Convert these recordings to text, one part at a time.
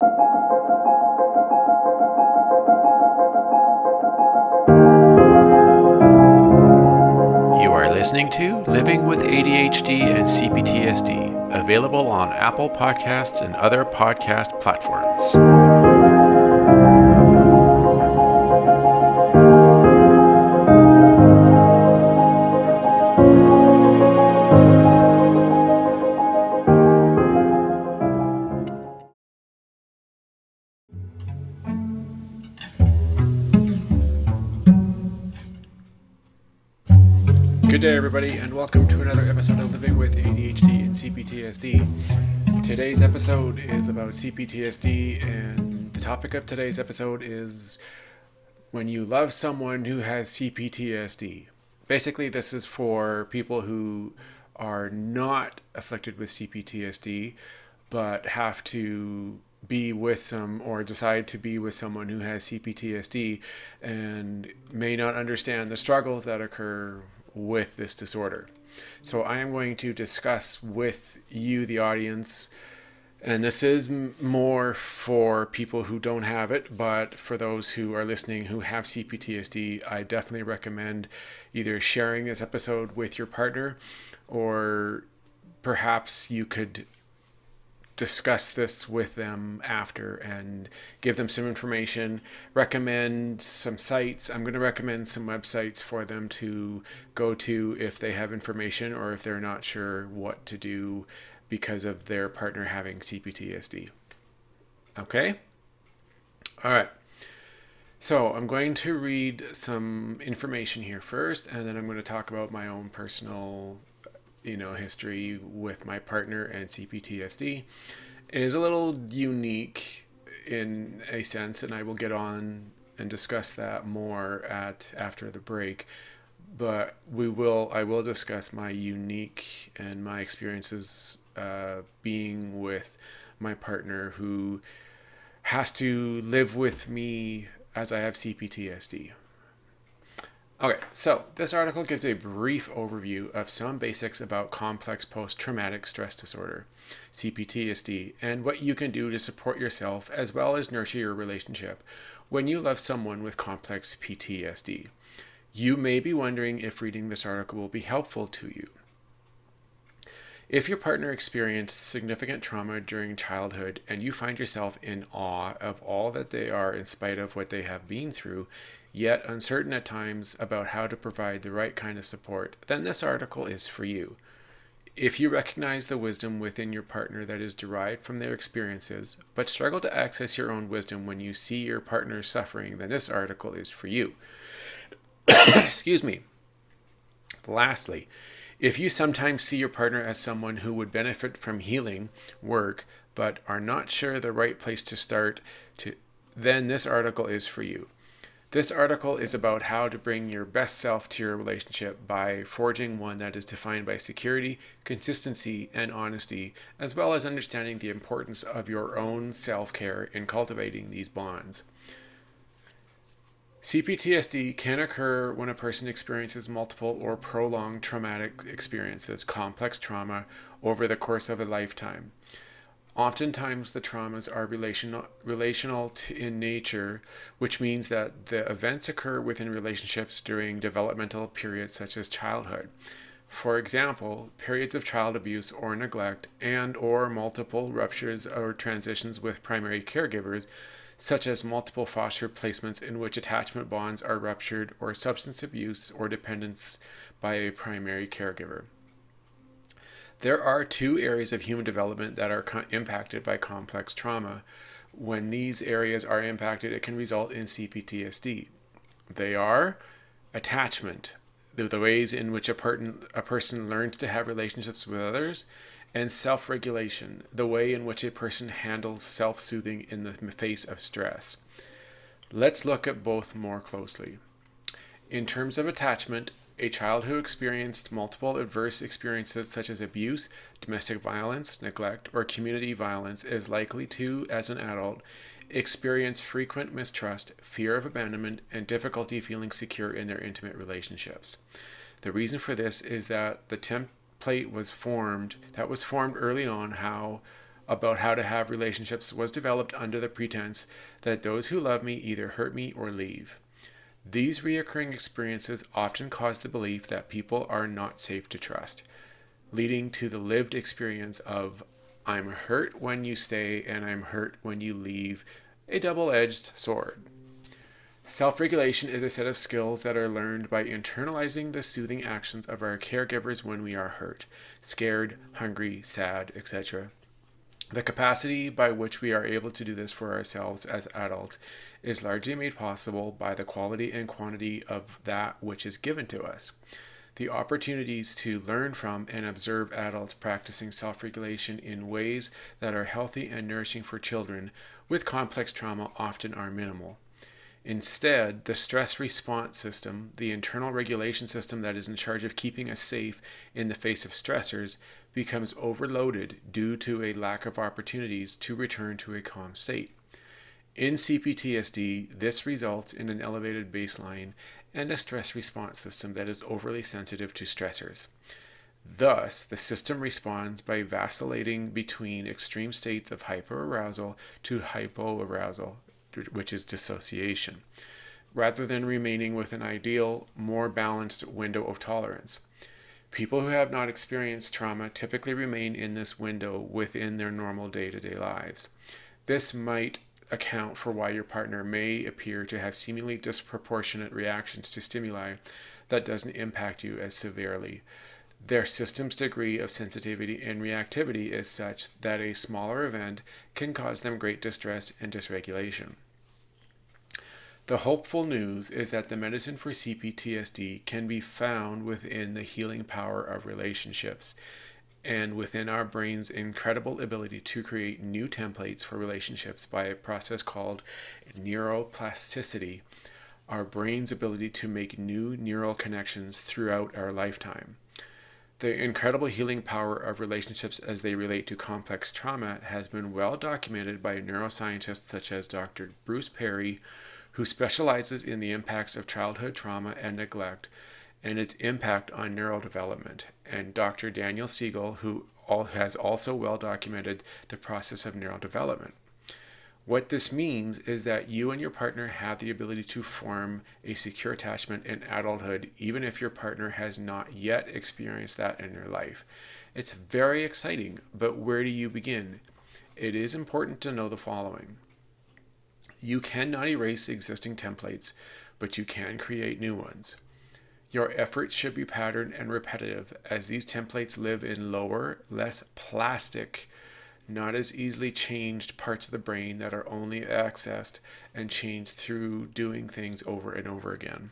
You are listening to Living with ADHD and CPTSD, available on Apple Podcasts and other podcast platforms. Good day, everybody, and welcome to another episode of Living with ADHD and CPTSD. Today's episode is about CPTSD, and the topic of today's episode is when you love someone who has CPTSD. Basically, this is for people who are not afflicted with CPTSD but have to be with some or decide to be with someone who has CPTSD and may not understand the struggles that occur with this disorder. So I am going to discuss with you, the audience, and this is more for people who don't have it, but for those who are listening who have CPTSD, I definitely recommend either sharing this episode with your partner or perhaps you could discuss this with them after and give them some information, recommend some sites. I'm going to recommend some websites for them to go to if they have information or if they're not sure what to do because of their partner having CPTSD. Okay? All right. So I'm going to read some information here first, and then I'm going to talk about my own personal you know history with my partner and CPTSD. It is a little unique in a sense, and I will get on and discuss that more at after the break. But we will, I will discuss my unique and my experiences uh, being with my partner who has to live with me as I have CPTSD. Okay, so this article gives a brief overview of some basics about complex post traumatic stress disorder, CPTSD, and what you can do to support yourself as well as nurture your relationship when you love someone with complex PTSD. You may be wondering if reading this article will be helpful to you. If your partner experienced significant trauma during childhood and you find yourself in awe of all that they are in spite of what they have been through, yet uncertain at times about how to provide the right kind of support, then this article is for you. If you recognize the wisdom within your partner that is derived from their experiences, but struggle to access your own wisdom when you see your partner suffering, then this article is for you. Excuse me. Lastly, if you sometimes see your partner as someone who would benefit from healing work, but are not sure the right place to start, to, then this article is for you. This article is about how to bring your best self to your relationship by forging one that is defined by security, consistency, and honesty, as well as understanding the importance of your own self care in cultivating these bonds. CPTSD can occur when a person experiences multiple or prolonged traumatic experiences, complex trauma, over the course of a lifetime. Oftentimes, the traumas are relational, relational in nature, which means that the events occur within relationships during developmental periods such as childhood. For example, periods of child abuse or neglect and or multiple ruptures or transitions with primary caregivers such as multiple foster placements in which attachment bonds are ruptured, or substance abuse or dependence by a primary caregiver. There are two areas of human development that are impacted by complex trauma. When these areas are impacted, it can result in CPTSD. They are attachment, the, the ways in which a, per- a person learns to have relationships with others, and self regulation, the way in which a person handles self soothing in the face of stress. Let's look at both more closely. In terms of attachment, a child who experienced multiple adverse experiences such as abuse, domestic violence, neglect, or community violence is likely to, as an adult, experience frequent mistrust, fear of abandonment, and difficulty feeling secure in their intimate relationships. The reason for this is that the template was formed, that was formed early on, how about how to have relationships was developed under the pretense that those who love me either hurt me or leave. These reoccurring experiences often cause the belief that people are not safe to trust, leading to the lived experience of I'm hurt when you stay and I'm hurt when you leave, a double edged sword. Self regulation is a set of skills that are learned by internalizing the soothing actions of our caregivers when we are hurt, scared, hungry, sad, etc. The capacity by which we are able to do this for ourselves as adults is largely made possible by the quality and quantity of that which is given to us. The opportunities to learn from and observe adults practicing self regulation in ways that are healthy and nourishing for children with complex trauma often are minimal. Instead, the stress response system, the internal regulation system that is in charge of keeping us safe in the face of stressors, becomes overloaded due to a lack of opportunities to return to a calm state. In CPTSD, this results in an elevated baseline and a stress response system that is overly sensitive to stressors. Thus, the system responds by vacillating between extreme states of hyperarousal to hypoarousal which is dissociation, rather than remaining with an ideal, more balanced window of tolerance. People who have not experienced trauma typically remain in this window within their normal day to day lives. This might account for why your partner may appear to have seemingly disproportionate reactions to stimuli that doesn't impact you as severely. Their system's degree of sensitivity and reactivity is such that a smaller event can cause them great distress and dysregulation. The hopeful news is that the medicine for CPTSD can be found within the healing power of relationships and within our brain's incredible ability to create new templates for relationships by a process called neuroplasticity, our brain's ability to make new neural connections throughout our lifetime. The incredible healing power of relationships as they relate to complex trauma has been well documented by neuroscientists such as Dr. Bruce Perry, who specializes in the impacts of childhood trauma and neglect and its impact on neurodevelopment, and Dr. Daniel Siegel, who has also well documented the process of neurodevelopment. What this means is that you and your partner have the ability to form a secure attachment in adulthood, even if your partner has not yet experienced that in their life. It's very exciting, but where do you begin? It is important to know the following You cannot erase existing templates, but you can create new ones. Your efforts should be patterned and repetitive, as these templates live in lower, less plastic, not as easily changed parts of the brain that are only accessed and changed through doing things over and over again.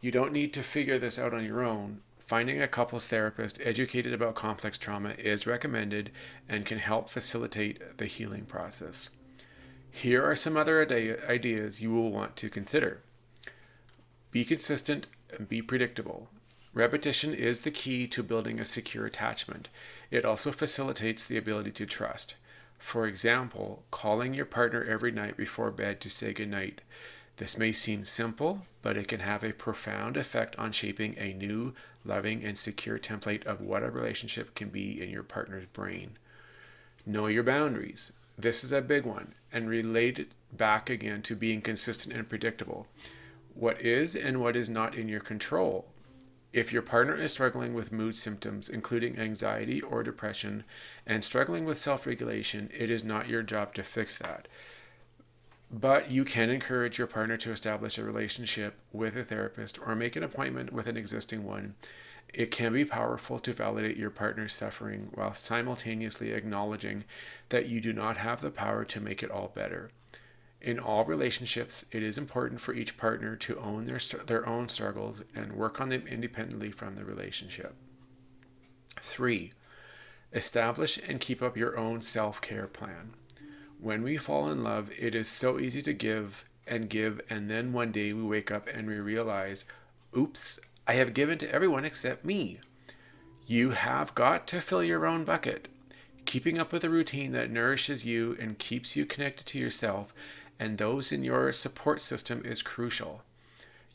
You don't need to figure this out on your own. Finding a couples therapist educated about complex trauma is recommended and can help facilitate the healing process. Here are some other ideas you will want to consider. Be consistent and be predictable. Repetition is the key to building a secure attachment. It also facilitates the ability to trust. For example, calling your partner every night before bed to say goodnight. This may seem simple, but it can have a profound effect on shaping a new, loving, and secure template of what a relationship can be in your partner's brain. Know your boundaries. This is a big one, and relate it back again to being consistent and predictable. What is and what is not in your control if your partner is struggling with mood symptoms, including anxiety or depression, and struggling with self regulation, it is not your job to fix that. But you can encourage your partner to establish a relationship with a therapist or make an appointment with an existing one. It can be powerful to validate your partner's suffering while simultaneously acknowledging that you do not have the power to make it all better. In all relationships, it is important for each partner to own their, their own struggles and work on them independently from the relationship. Three, establish and keep up your own self care plan. When we fall in love, it is so easy to give and give, and then one day we wake up and we realize, oops, I have given to everyone except me. You have got to fill your own bucket. Keeping up with a routine that nourishes you and keeps you connected to yourself and those in your support system is crucial.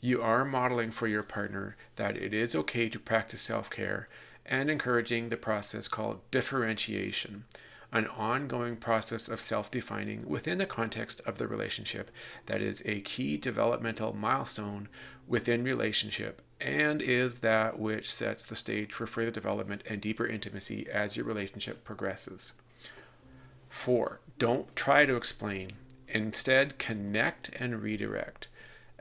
You are modeling for your partner that it is okay to practice self care and encouraging the process called differentiation. An ongoing process of self defining within the context of the relationship that is a key developmental milestone within relationship and is that which sets the stage for further development and deeper intimacy as your relationship progresses. Four, don't try to explain. Instead, connect and redirect.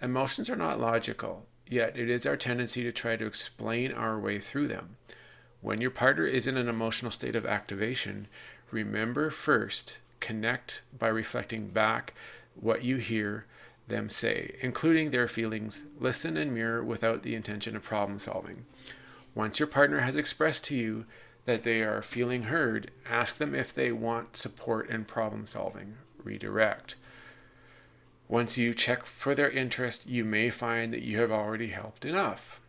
Emotions are not logical, yet it is our tendency to try to explain our way through them. When your partner is in an emotional state of activation, remember first, connect by reflecting back what you hear them say, including their feelings. Listen and mirror without the intention of problem solving. Once your partner has expressed to you that they are feeling heard, ask them if they want support in problem solving. Redirect. Once you check for their interest, you may find that you have already helped enough.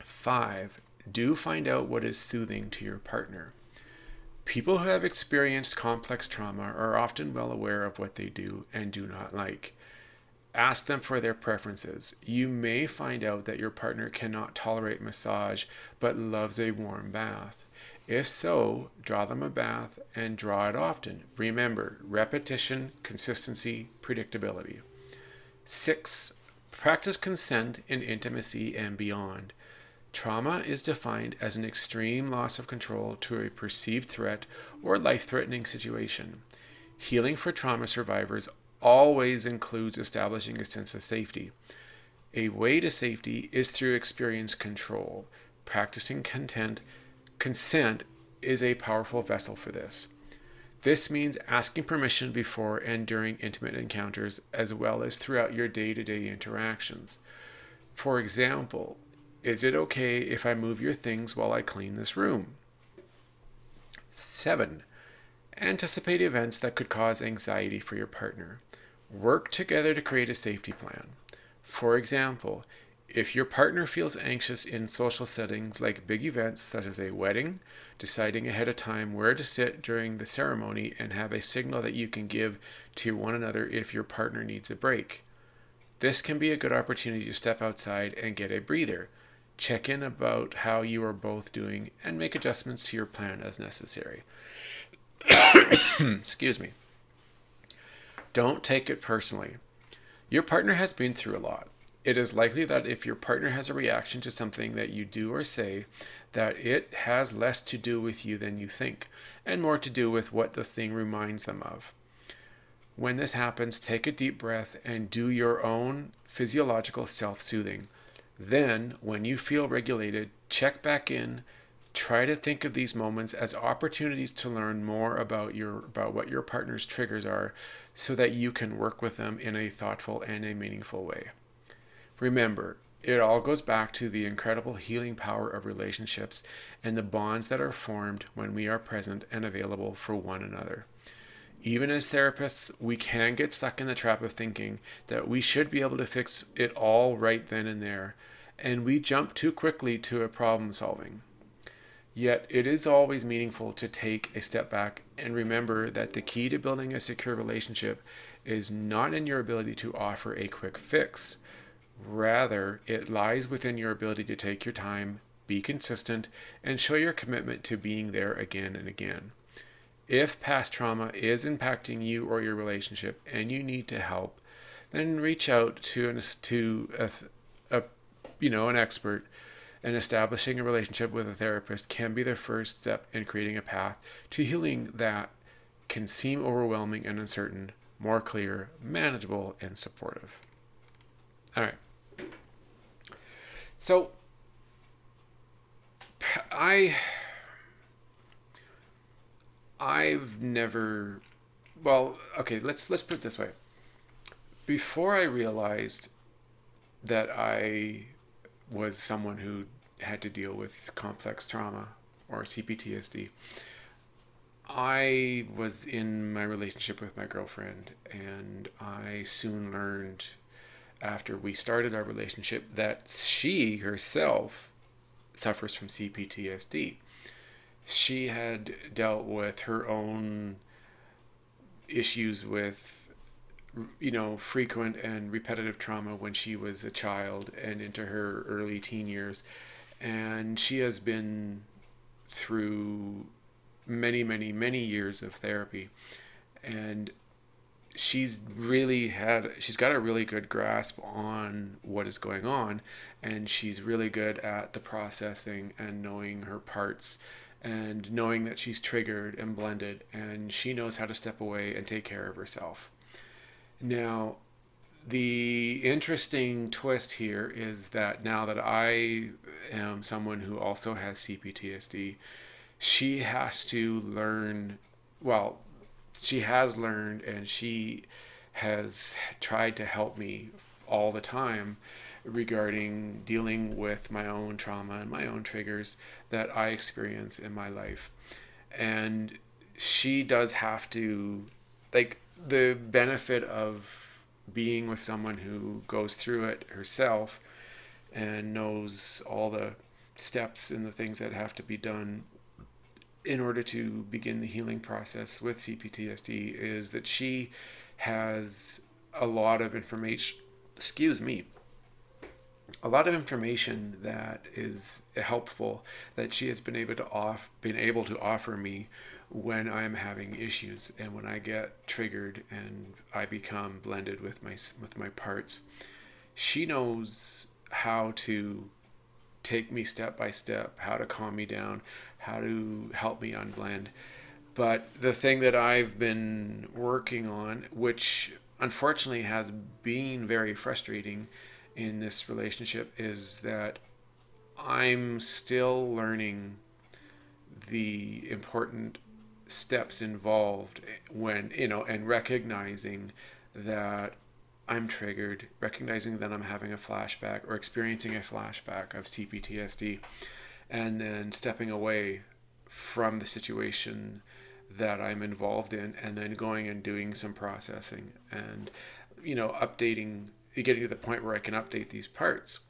5. Do find out what is soothing to your partner. People who have experienced complex trauma are often well aware of what they do and do not like. Ask them for their preferences. You may find out that your partner cannot tolerate massage but loves a warm bath. If so, draw them a bath and draw it often. Remember repetition, consistency, predictability. Six, practice consent in intimacy and beyond. Trauma is defined as an extreme loss of control to a perceived threat or life threatening situation. Healing for trauma survivors always includes establishing a sense of safety. A way to safety is through experience control. Practicing content, consent is a powerful vessel for this. This means asking permission before and during intimate encounters, as well as throughout your day to day interactions. For example, is it okay if I move your things while I clean this room? 7. Anticipate events that could cause anxiety for your partner. Work together to create a safety plan. For example, if your partner feels anxious in social settings like big events such as a wedding, deciding ahead of time where to sit during the ceremony and have a signal that you can give to one another if your partner needs a break. This can be a good opportunity to step outside and get a breather. Check in about how you are both doing and make adjustments to your plan as necessary. Excuse me. Don't take it personally. Your partner has been through a lot. It is likely that if your partner has a reaction to something that you do or say, that it has less to do with you than you think, and more to do with what the thing reminds them of. When this happens, take a deep breath and do your own physiological self soothing. Then, when you feel regulated, check back in. Try to think of these moments as opportunities to learn more about your about what your partner's triggers are so that you can work with them in a thoughtful and a meaningful way. Remember, it all goes back to the incredible healing power of relationships and the bonds that are formed when we are present and available for one another. Even as therapists, we can get stuck in the trap of thinking that we should be able to fix it all right then and there, and we jump too quickly to a problem solving. Yet it is always meaningful to take a step back and remember that the key to building a secure relationship is not in your ability to offer a quick fix. Rather, it lies within your ability to take your time, be consistent, and show your commitment to being there again and again. If past trauma is impacting you or your relationship and you need to help, then reach out to an, to a, a you know an expert and establishing a relationship with a therapist can be the first step in creating a path to healing that can seem overwhelming and uncertain, more clear, manageable, and supportive. All right. So, I. I've never well, okay, let's let's put it this way. Before I realized that I was someone who had to deal with complex trauma or CPTSD. I was in my relationship with my girlfriend, and I soon learned after we started our relationship that she herself suffers from CPTSD. She had dealt with her own issues with you know frequent and repetitive trauma when she was a child and into her early teen years and she has been through many, many, many years of therapy. And she's really had she's got a really good grasp on what is going on and she's really good at the processing and knowing her parts and knowing that she's triggered and blended and she knows how to step away and take care of herself. Now the interesting twist here is that now that I am someone who also has CPTSD, she has to learn, well, she has learned and she has tried to help me all the time regarding dealing with my own trauma and my own triggers that I experience in my life. And she does have to, like, the benefit of being with someone who goes through it herself and knows all the steps and the things that have to be done in order to begin the healing process with CPTSD is that she has a lot of information, excuse me, a lot of information that is helpful that she has been able to off been able to offer me when I'm having issues and when I get triggered and I become blended with my with my parts. She knows how to take me step by step, how to calm me down, how to help me unblend. But the thing that I've been working on, which unfortunately has been very frustrating in this relationship, is that I'm still learning the important steps involved when, you know, and recognizing that I'm triggered, recognizing that I'm having a flashback or experiencing a flashback of CPTSD, and then stepping away from the situation that I'm involved in, and then going and doing some processing and, you know, updating, getting to the point where I can update these parts.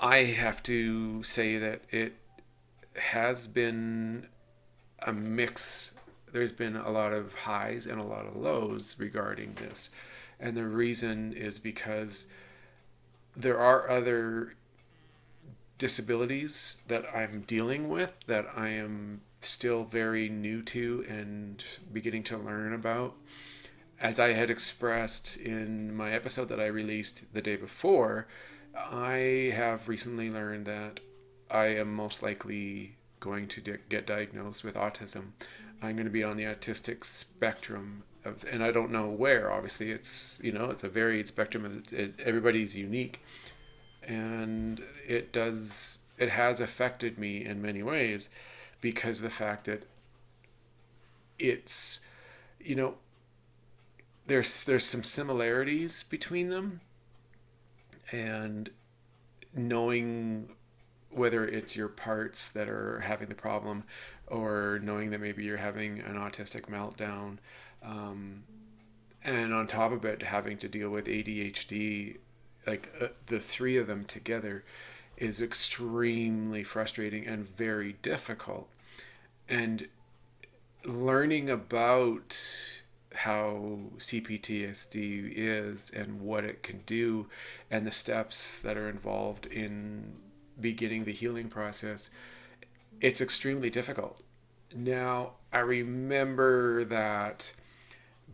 I have to say that it has been a mix. There's been a lot of highs and a lot of lows regarding this and the reason is because there are other disabilities that I'm dealing with that I am still very new to and beginning to learn about. As I had expressed in my episode that I released the day before, I have recently learned that I am most likely going to di- get diagnosed with autism. I'm going to be on the autistic spectrum of, and I don't know where. Obviously, it's you know it's a varied spectrum. It, everybody's unique, and it does it has affected me in many ways because the fact that it's you know there's there's some similarities between them and knowing whether it's your parts that are having the problem or knowing that maybe you're having an autistic meltdown um, and on top of it, having to deal with ADHD, like uh, the three of them together, is extremely frustrating and very difficult. And learning about how CPTSD is and what it can do and the steps that are involved in beginning the healing process, it's extremely difficult. Now, I remember that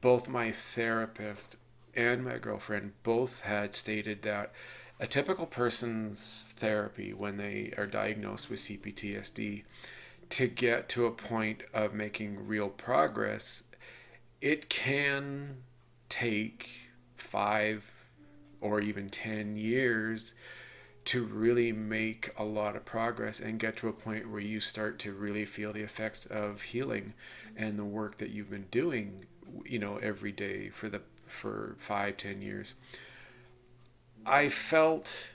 both my therapist and my girlfriend both had stated that a typical person's therapy when they are diagnosed with CPTSD to get to a point of making real progress it can take 5 or even 10 years to really make a lot of progress and get to a point where you start to really feel the effects of healing and the work that you've been doing you know every day for the for five ten years. I felt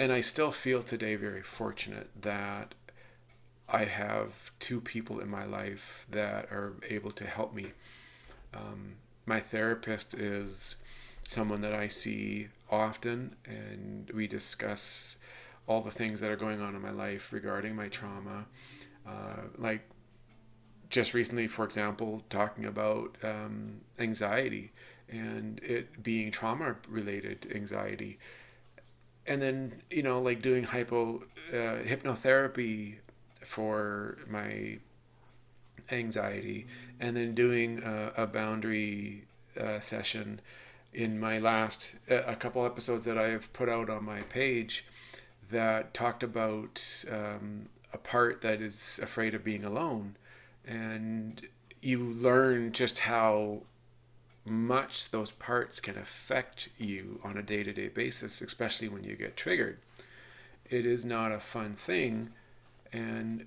and i still feel today very fortunate that i have two people in my life that are able to help me um, my therapist is someone that i see often and we discuss all the things that are going on in my life regarding my trauma uh, like just recently, for example, talking about um, anxiety and it being trauma related anxiety. And then, you know, like doing hypo uh, hypnotherapy for my anxiety, and then doing a, a boundary uh, session in my last a couple episodes that I have put out on my page that talked about um, a part that is afraid of being alone, and you learn just how much those parts can affect you on a day to day basis, especially when you get triggered. It is not a fun thing, and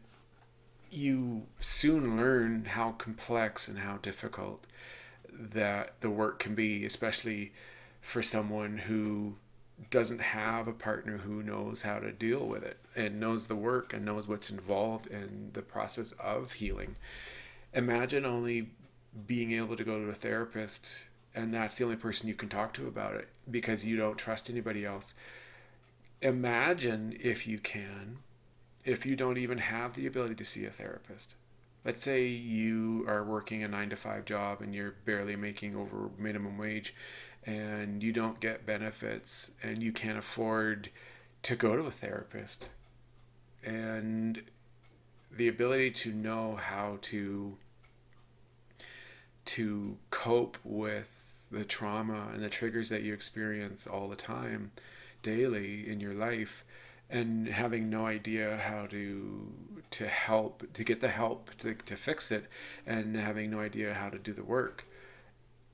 you soon learn how complex and how difficult that the work can be, especially for someone who doesn't have a partner who knows how to deal with it and knows the work and knows what's involved in the process of healing. Imagine only being able to go to a therapist and that's the only person you can talk to about it because you don't trust anybody else. Imagine if you can, if you don't even have the ability to see a therapist. Let's say you are working a nine to five job and you're barely making over minimum wage and you don't get benefits and you can't afford to go to a therapist. And the ability to know how to to cope with the trauma and the triggers that you experience all the time daily in your life and having no idea how to to help to get the help to, to fix it and having no idea how to do the work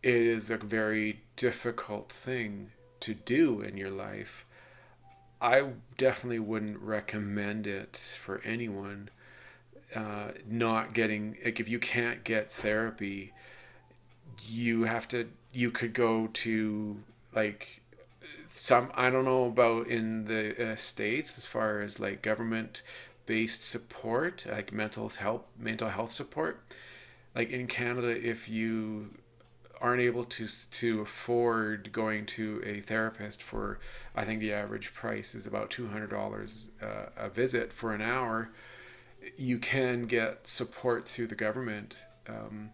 it is a very difficult thing to do in your life. I definitely wouldn't recommend it for anyone uh, not getting like if you can't get therapy you have to you could go to like some I don't know about in the uh, states as far as like government based support like mental health mental health support. Like in Canada if you aren't able to to afford going to a therapist for I think the average price is about $200 uh, a visit for an hour you can get support through the government um,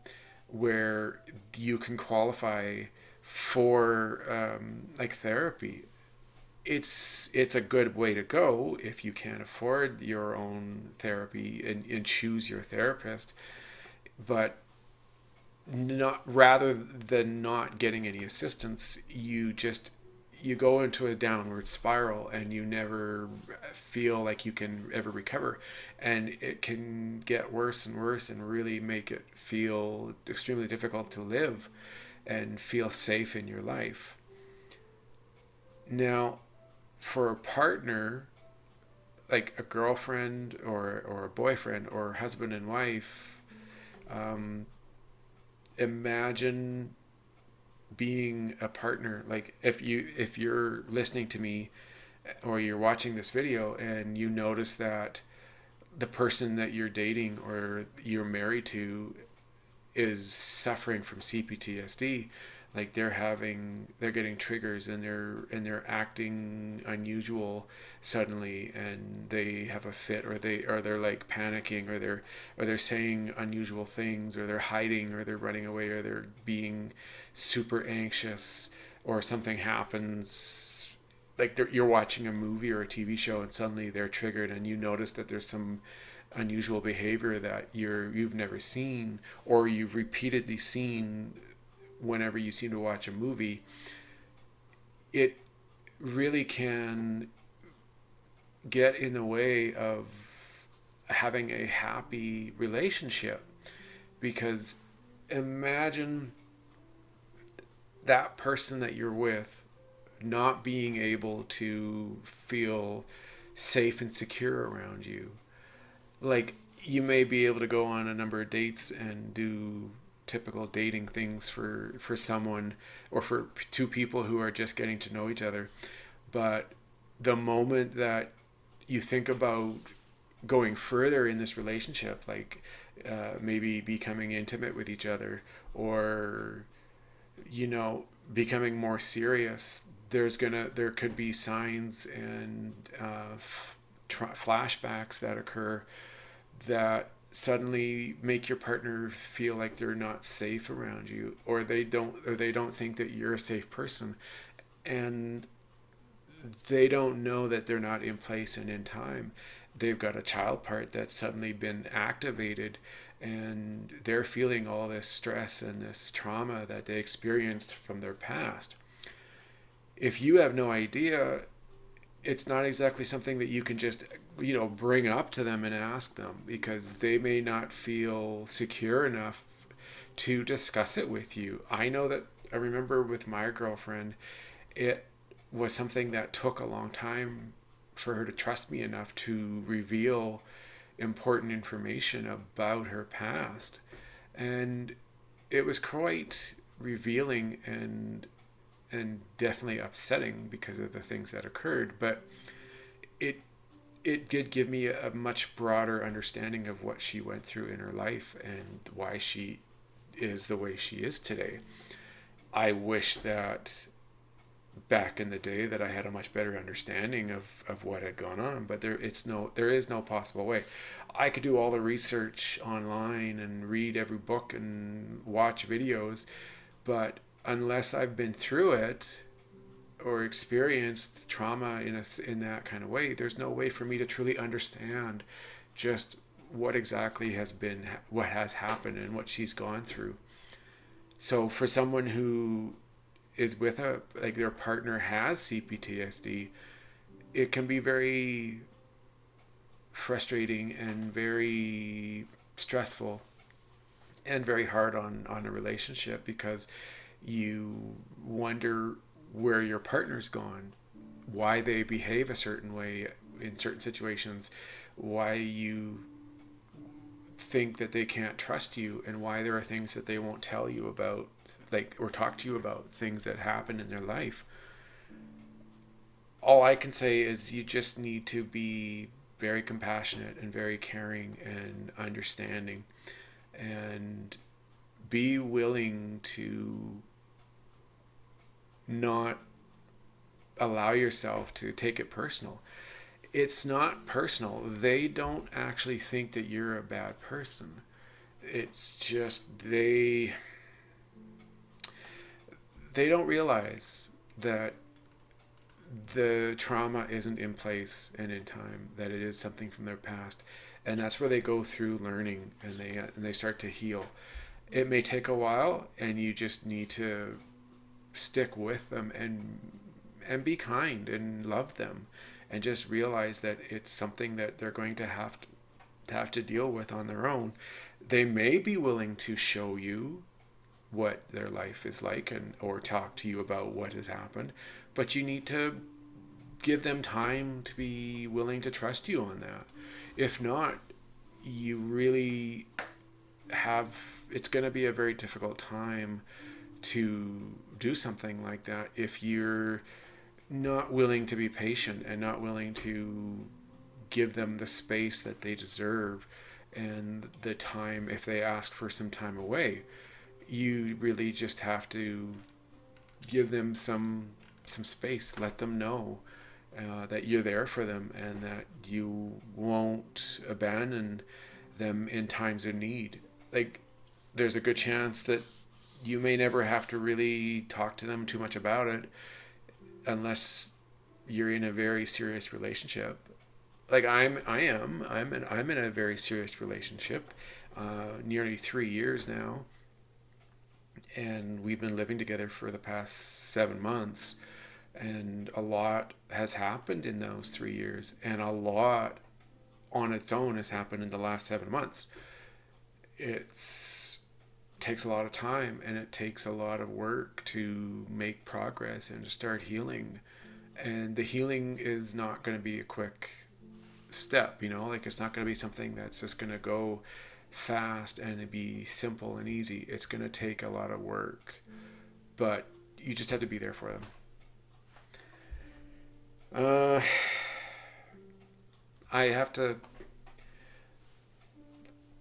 where you can qualify for um, like therapy. It's it's a good way to go if you can't afford your own therapy and, and choose your therapist. But not rather than not getting any assistance you just you go into a downward spiral and you never feel like you can ever recover. And it can get worse and worse and really make it feel extremely difficult to live and feel safe in your life. Now for a partner like a girlfriend or or a boyfriend or husband and wife um, imagine being a partner. Like if you if you're listening to me or you're watching this video and you notice that the person that you're dating or you're married to is suffering from CPTSD like they're having they're getting triggers and they're and they're acting unusual suddenly and they have a fit or they or they're like panicking or they're or they're saying unusual things or they're hiding or they're running away or they're being super anxious or something happens like you're watching a movie or a TV show and suddenly they're triggered and you notice that there's some unusual behavior that you're you've never seen or you've repeatedly seen whenever you seem to watch a movie, it really can get in the way of having a happy relationship. Because imagine that person that you're with not being able to feel safe and secure around you like you may be able to go on a number of dates and do typical dating things for for someone or for two people who are just getting to know each other. But the moment that you think about going further in this relationship like uh, maybe becoming intimate with each other or you know becoming more serious there's gonna there could be signs and uh, f- flashbacks that occur that suddenly make your partner feel like they're not safe around you or they don't or they don't think that you're a safe person and they don't know that they're not in place and in time they've got a child part that's suddenly been activated and they're feeling all this stress and this trauma that they experienced from their past. If you have no idea, it's not exactly something that you can just you know bring up to them and ask them because they may not feel secure enough to discuss it with you. I know that I remember with my girlfriend, it was something that took a long time for her to trust me enough to reveal important information about her past. And it was quite revealing and and definitely upsetting because of the things that occurred, but it it did give me a, much broader understanding of what she went through in her life and why she is the way she is today. I wish that back in the day that I had a much better understanding of, of what had gone on, but there it's no there is no possible way. I could do all the research online and read every book and watch videos, but unless I've been through it or experienced trauma in a, in that kind of way, there's no way for me to truly understand just what exactly has been what has happened and what she's gone through. So for someone who is with a like their partner has CPTSD, it can be very frustrating and very stressful and very hard on on a relationship because you wonder where your partner's gone, why they behave a certain way in certain situations, why you think that they can't trust you and why there are things that they won't tell you about like or talk to you about things that happen in their life. All i can say is you just need to be very compassionate and very caring and understanding and be willing to not allow yourself to take it personal it's not personal. They don't actually think that you're a bad person. It's just they they don't realize that the trauma isn't in place and in time that it is something from their past and that's where they go through learning and they and they start to heal it may take a while and you just need to stick with them and and be kind and love them and just realize that it's something that they're going to have to, to have to deal with on their own. They may be willing to show you what their life is like and or talk to you about what has happened, but you need to give them time to be willing to trust you on that. If not, you really have it's going to be a very difficult time to do something like that if you're not willing to be patient and not willing to give them the space that they deserve and the time if they ask for some time away you really just have to give them some some space. Let them know uh, that you're there for them and that you won't abandon them in times of need. Like there's a good chance that you may never have to really talk to them too much about it unless you're in a very serious relationship. Like i'm i am i'm in, i'm in a very serious relationship uh, nearly three years now. And we've been living together for the past seven months. And a lot has happened in those three years. And a lot on its own has happened in the last seven months. It's takes a lot of time and it takes a lot of work to make progress and to start healing. And the healing is not going to be a quick step, you know, like it's not going to be something that's just going to go fast and be simple and easy. It's going to take a lot of work, but you just have to be there for them. Uh, I have to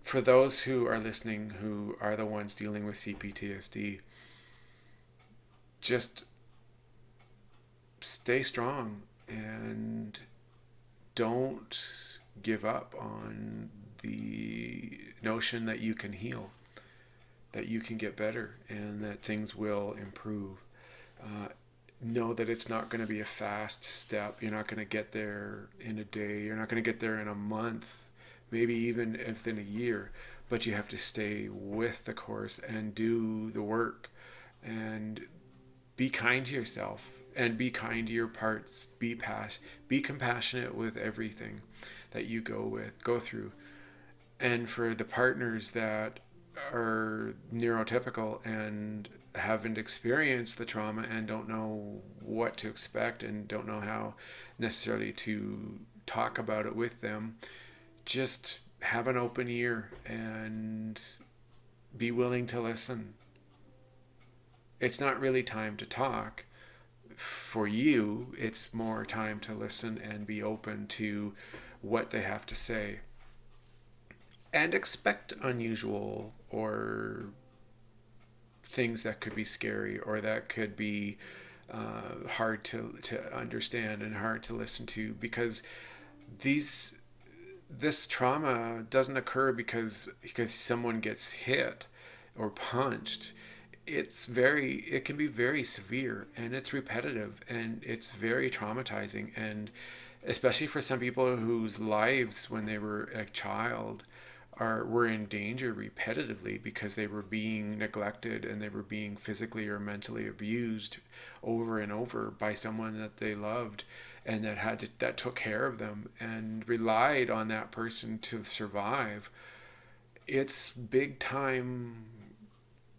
for those who are listening who are the ones dealing with CPTSD, just stay strong and don't give up on the notion that you can heal, that you can get better, and that things will improve. Uh, know that it's not going to be a fast step. You're not going to get there in a day. You're not going to get there in a month maybe even within a year. but you have to stay with the course and do the work and be kind to yourself and be kind to your parts be pas- be compassionate with everything that you go with go through and for the partners that are neurotypical and haven't experienced the trauma and don't know what to expect and don't know how necessarily to talk about it with them just have an open ear and be willing to listen. It's not really time to talk. For you it's more time to listen and be open to what they have to say. And expect unusual or things that could be scary or that could be uh, hard to, to understand and hard to listen to because these this trauma doesn't occur because because someone gets hit or punched. It's very it can be very severe and it's repetitive and it's very traumatizing. And especially for some people whose lives when they were a child are were in danger repetitively because they were being neglected and they were being physically or mentally abused over and over by someone that they loved and that had to, that took care of them and relied on that person to survive it's big time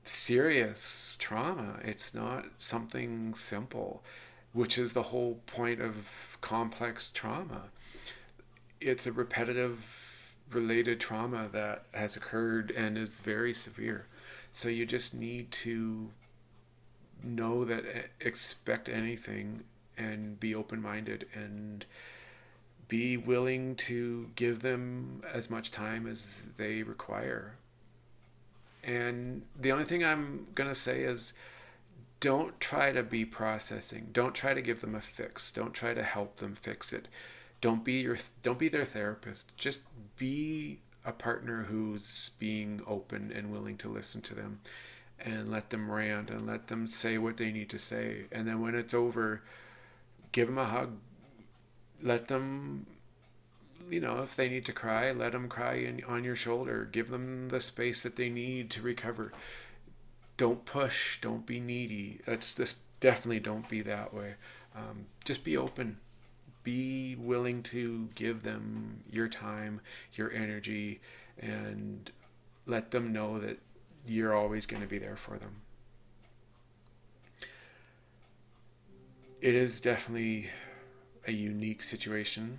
serious trauma it's not something simple which is the whole point of complex trauma it's a repetitive related trauma that has occurred and is very severe. So you just need to know that eh, expect anything and be open minded and be willing to give them as much time as they require. And the only thing I'm going to say is don't try to be processing. Don't try to give them a fix. Don't try to help them fix it don't be your don't be their therapist just be a partner who's being open and willing to listen to them and let them rant and let them say what they need to say and then when it's over give them a hug. Let them you know if they need to cry let them cry in, on your shoulder. Give them the space that they need to recover. Don't push. Don't be needy. That's this definitely don't be that way. Um, just be open. Be willing to give them your time, your energy, and let them know that you're always going to be there for them. It is definitely a unique situation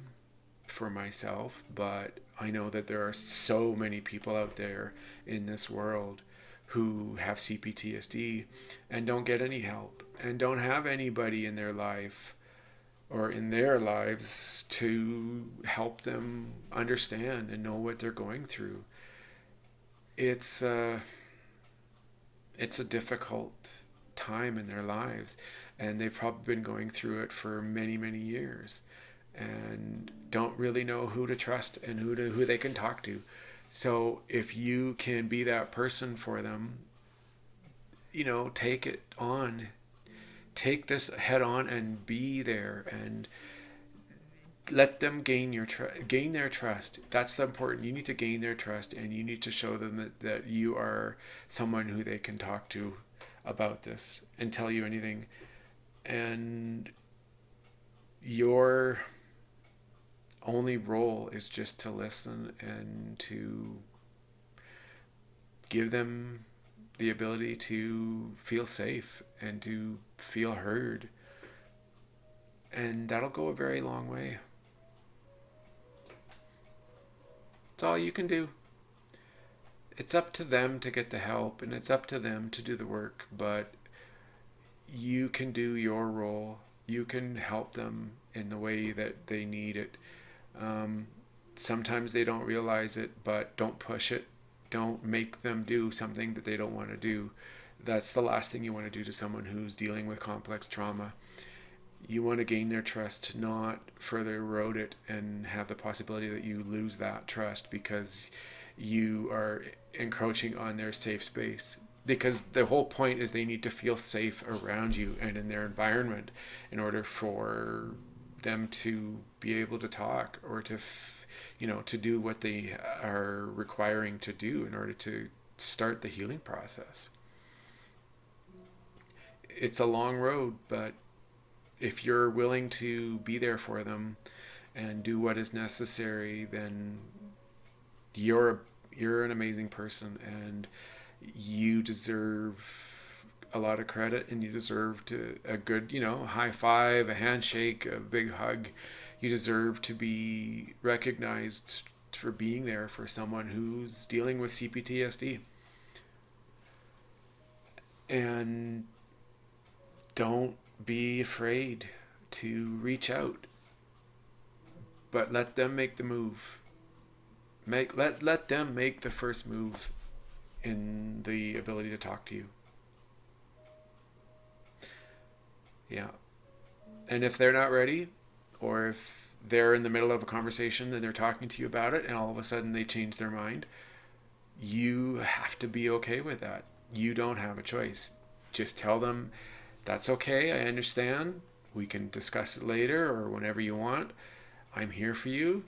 for myself, but I know that there are so many people out there in this world who have CPTSD and don't get any help and don't have anybody in their life or in their lives to help them understand and know what they're going through. It's uh, it's a difficult time in their lives, and they've probably been going through it for many many years, and don't really know who to trust and who to who they can talk to. So if you can be that person for them, you know, take it on. Take this head on and be there and let them gain your tr- gain their trust. That's the important you need to gain their trust and you need to show them that, that you are someone who they can talk to about this and tell you anything and your only role is just to listen and to give them the ability to feel safe and to feel heard. And that'll go a very long way. It's all you can do. It's up to them to get the help and it's up to them to do the work, but you can do your role. You can help them in the way that they need it. Um, sometimes they don't realize it, but don't push it don't make them do something that they don't want to do. That's the last thing you want to do to someone who's dealing with complex trauma. You want to gain their trust, not further erode it and have the possibility that you lose that trust because you are encroaching on their safe space. Because the whole point is they need to feel safe around you and in their environment in order for them to be able to talk or to you know, to do what they are requiring to do in order to start the healing process. It's a long road, but if you're willing to be there for them and do what is necessary, then you're you're an amazing person and you deserve a lot of credit and you deserve to a good you know high five a handshake a big hug. You deserve to be recognized for being there for someone who's dealing with cptsd and don't be afraid to reach out but let them make the move. Make let let them make the first move in the ability to talk to you. Yeah. And if they're not ready or if they're in the middle of a conversation and they're talking to you about it and all of a sudden they change their mind you have to be okay with that. You don't have a choice. Just tell them that's okay i understand. We can discuss it later or whenever you want. I'm here for you.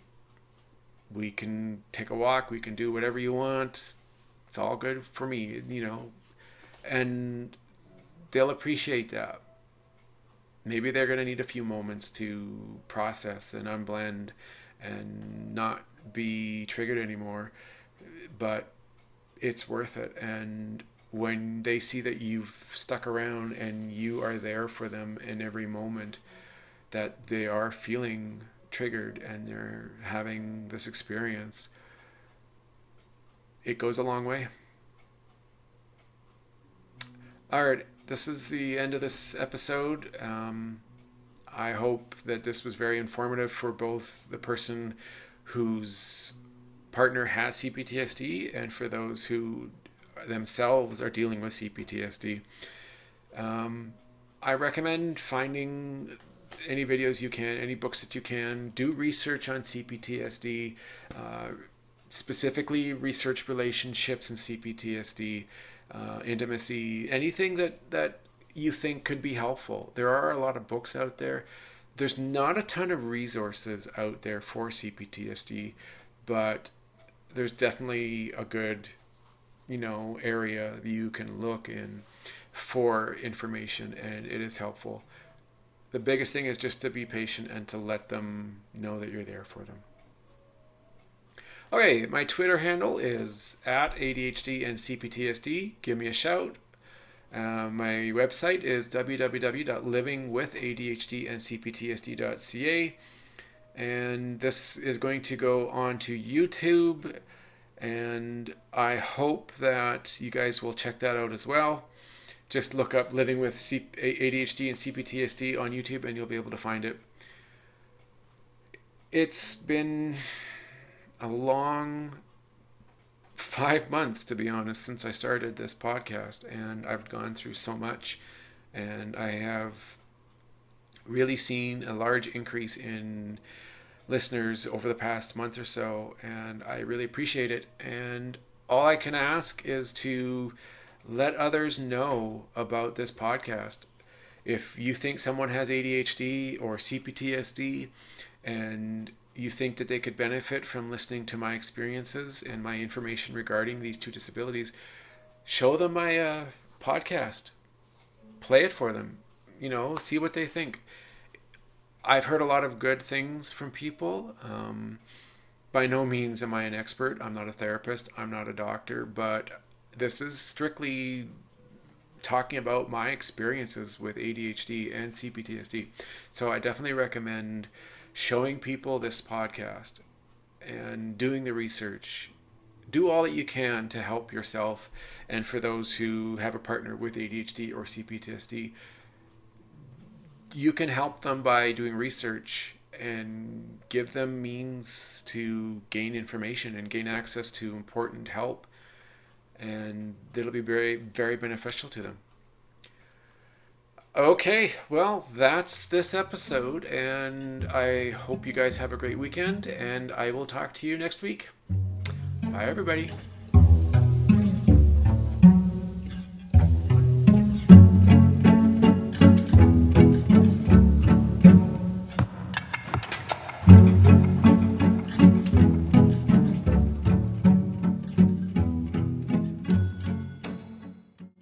We can take a walk. We can do whatever you want it's all good for me you know. And they'll appreciate that. Maybe they're going to need a few moments to process and unblend and not be triggered anymore but it's worth it. And when they see that you've stuck around and you are there for them in every moment that they are feeling triggered and they're having this experience, it goes a long way. All right, this is the end of this episode. Um, I hope that this was very informative for both the person whose partner has CPTSD and for those who themselves are dealing with CPTSD. Um, I recommend finding any videos you can, any books that you can. Do research on CPTSD, uh, specifically research relationships and CPTSD, uh, intimacy, anything that that you think could be helpful. There are a lot of books out there. There's not a ton of resources out there for CPTSD, but there's definitely a good, you know, area you can look in for information, and it is helpful the biggest thing is just to be patient and to let them know that you're there for them. Okay, my Twitter handle is at ADHD and CPTSD. Give me a shout. Uh, my website is www.livingwithadhdandcptsd.ca. And this is going to go on to YouTube. And I hope that you guys will check that out as well just look up living with C- ADHD and CPTSD on YouTube and you'll be able to find it. It's been a long five months, to be honest, since I started this podcast, and I've gone through so much, and I have really seen a large increase in listeners over the past month or so, and I really appreciate it. And all I can ask is to let others know about this podcast. If you think someone has ADHD or CPTSD and you think that they could benefit from listening to my experiences and my information regarding these two disabilities, show them my uh, podcast. Play it for them. You know, see what they think. I've heard a lot of good things from people. Um, by no means am I an expert. I'm not a therapist. I'm not a doctor, but this is strictly talking about my experiences with ADHD and CPTSD. So I definitely recommend showing people this podcast and doing the research. Do all that you can to help yourself and for those who have a partner with ADHD or CPTSD. You can help them by doing research and give them means to gain information and gain access to important help and it'll be very, very beneficial to them. Okay, well, that's this episode, and I hope you guys have a great weekend, and I will talk to you next week. Bye, everybody.